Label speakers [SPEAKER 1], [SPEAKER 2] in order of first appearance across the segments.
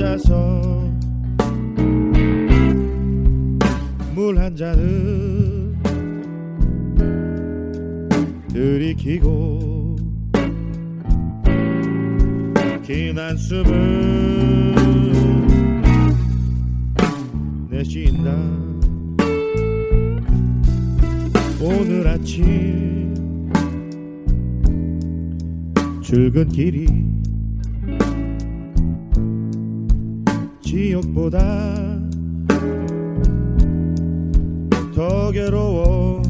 [SPEAKER 1] 앉아서 물 한 잔을 들이키고 긴 한숨을 내쉰다. 오늘 아침 출근길이 지옥보다 더 괴로워.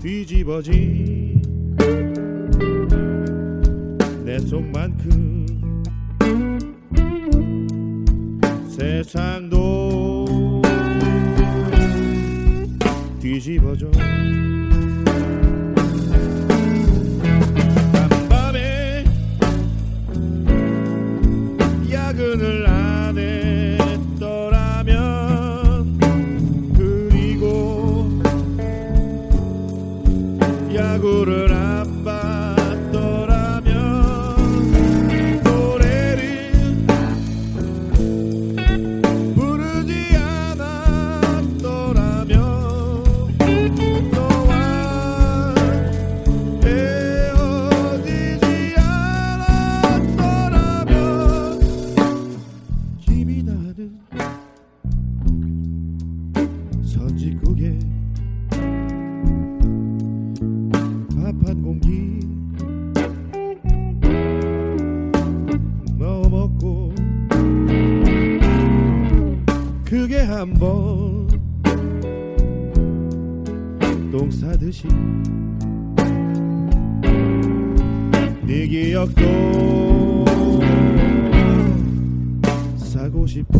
[SPEAKER 1] 뒤집어진 내 속만큼 세상도 뒤집어져 네 기억도 싸고 싶어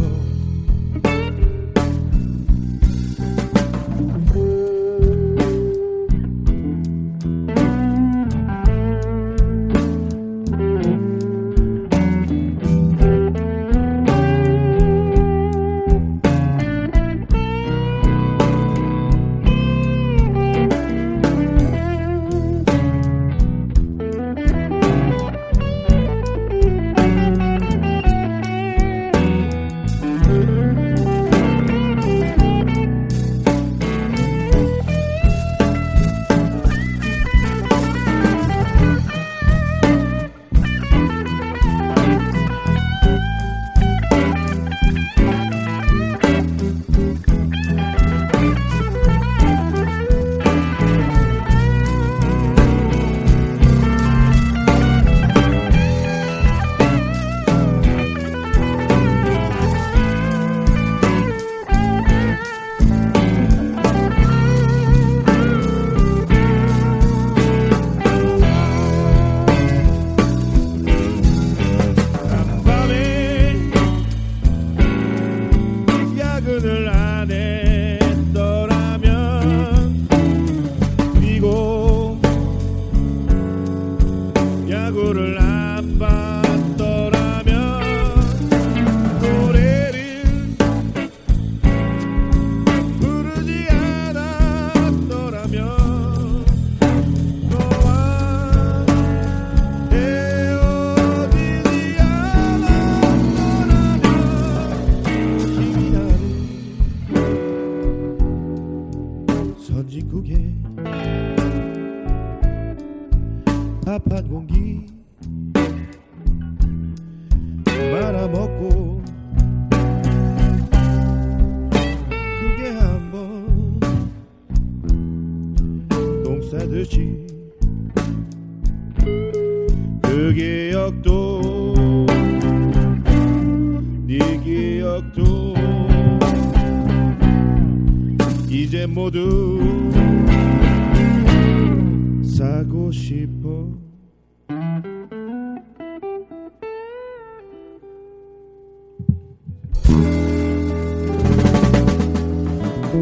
[SPEAKER 1] 합한 공기. 말아먹고. 그게 한번. 똥 싸듯이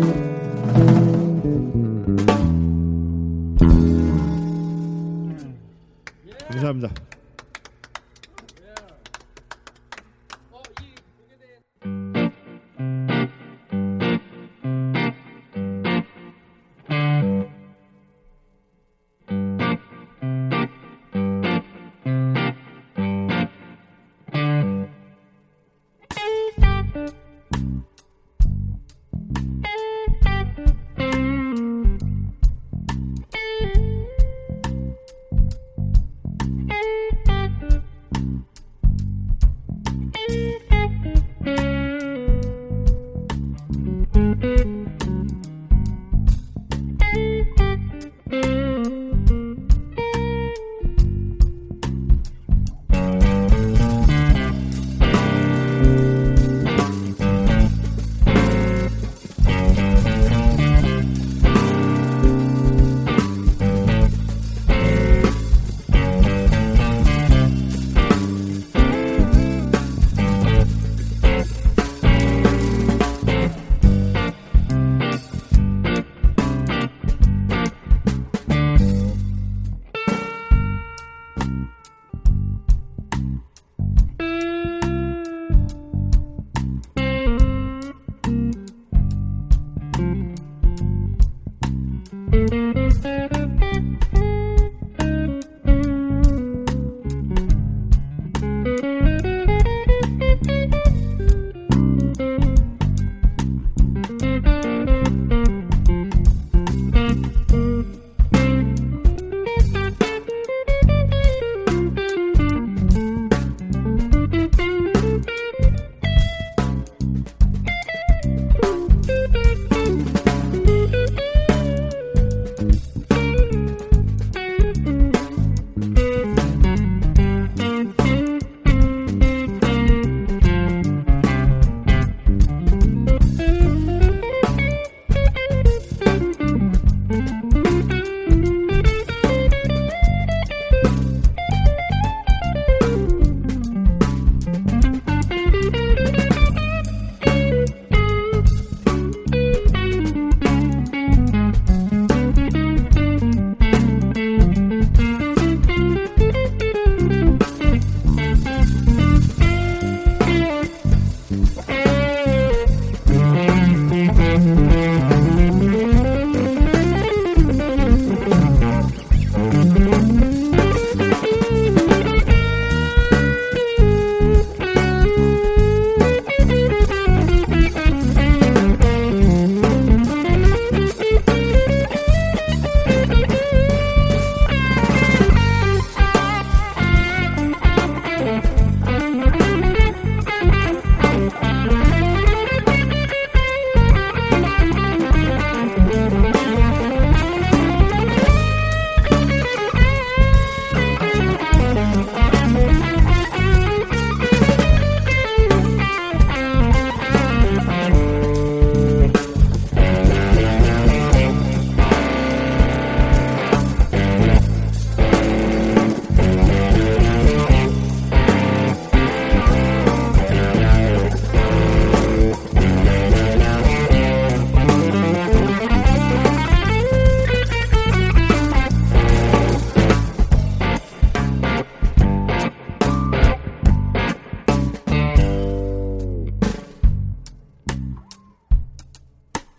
[SPEAKER 1] 감사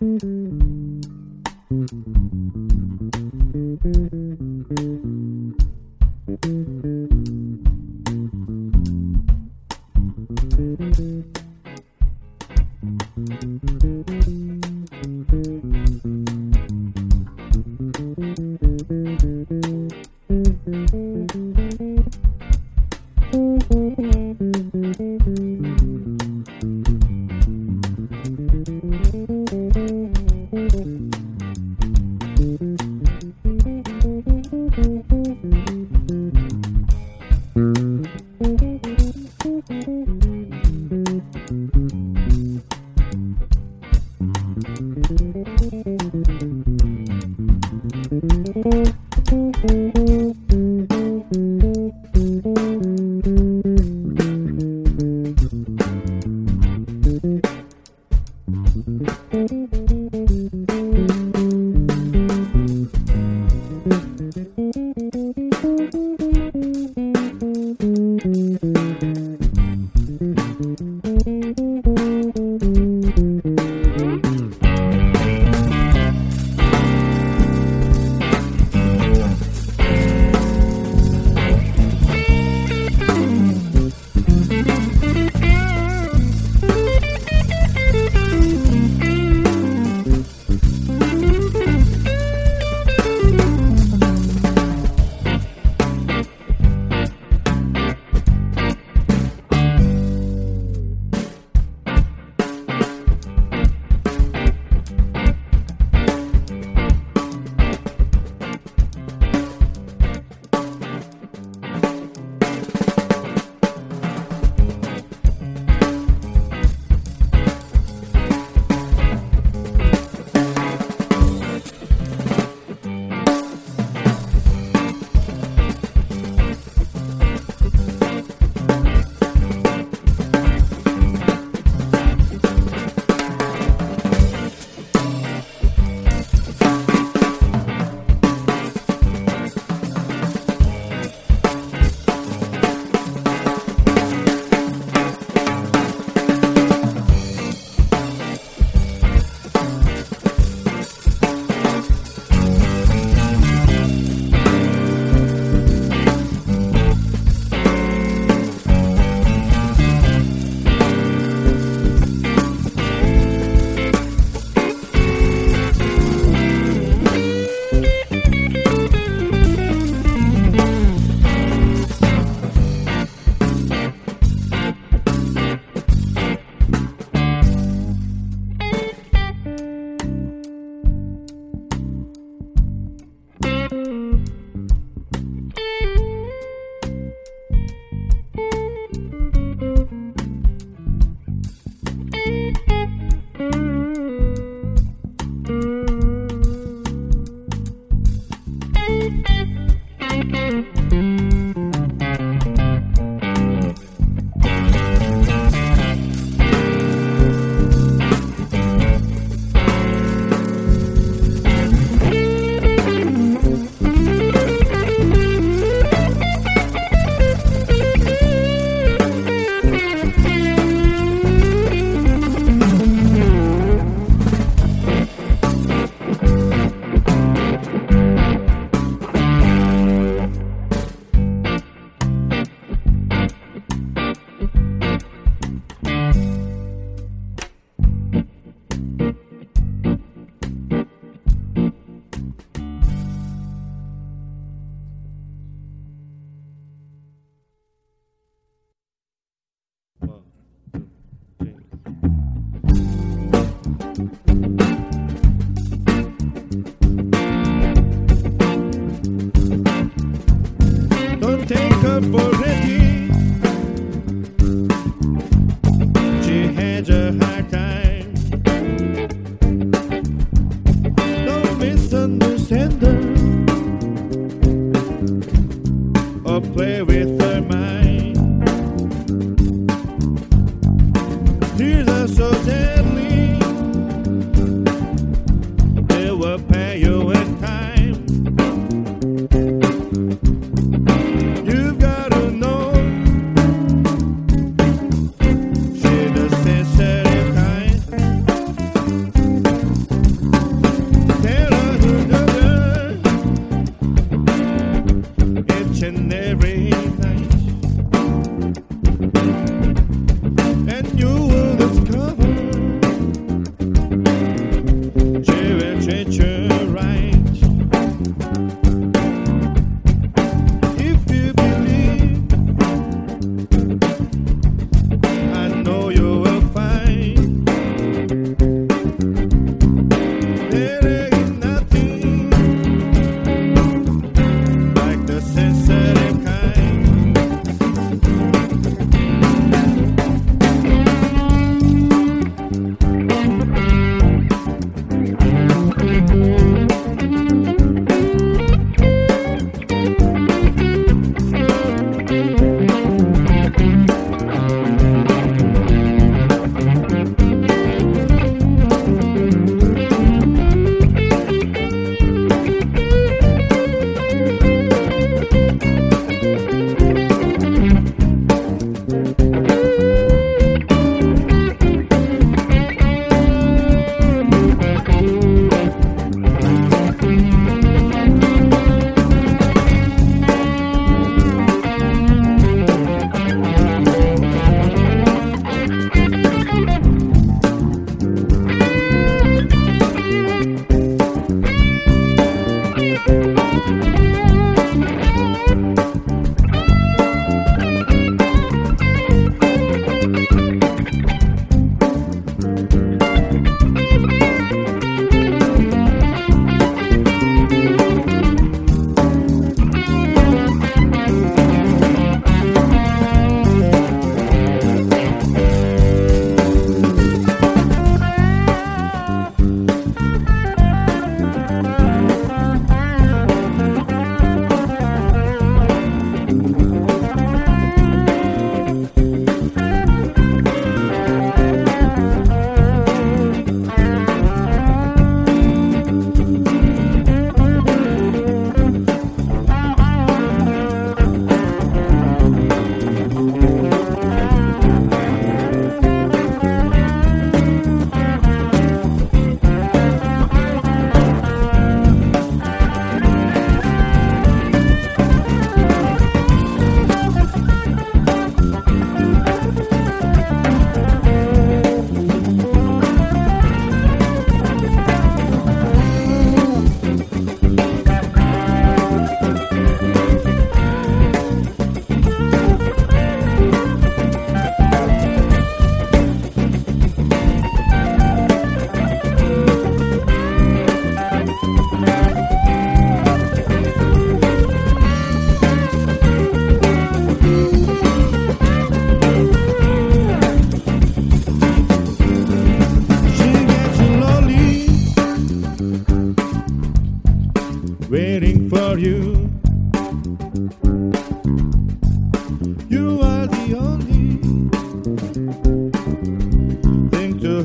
[SPEAKER 1] Mm-hmm.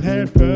[SPEAKER 1] had.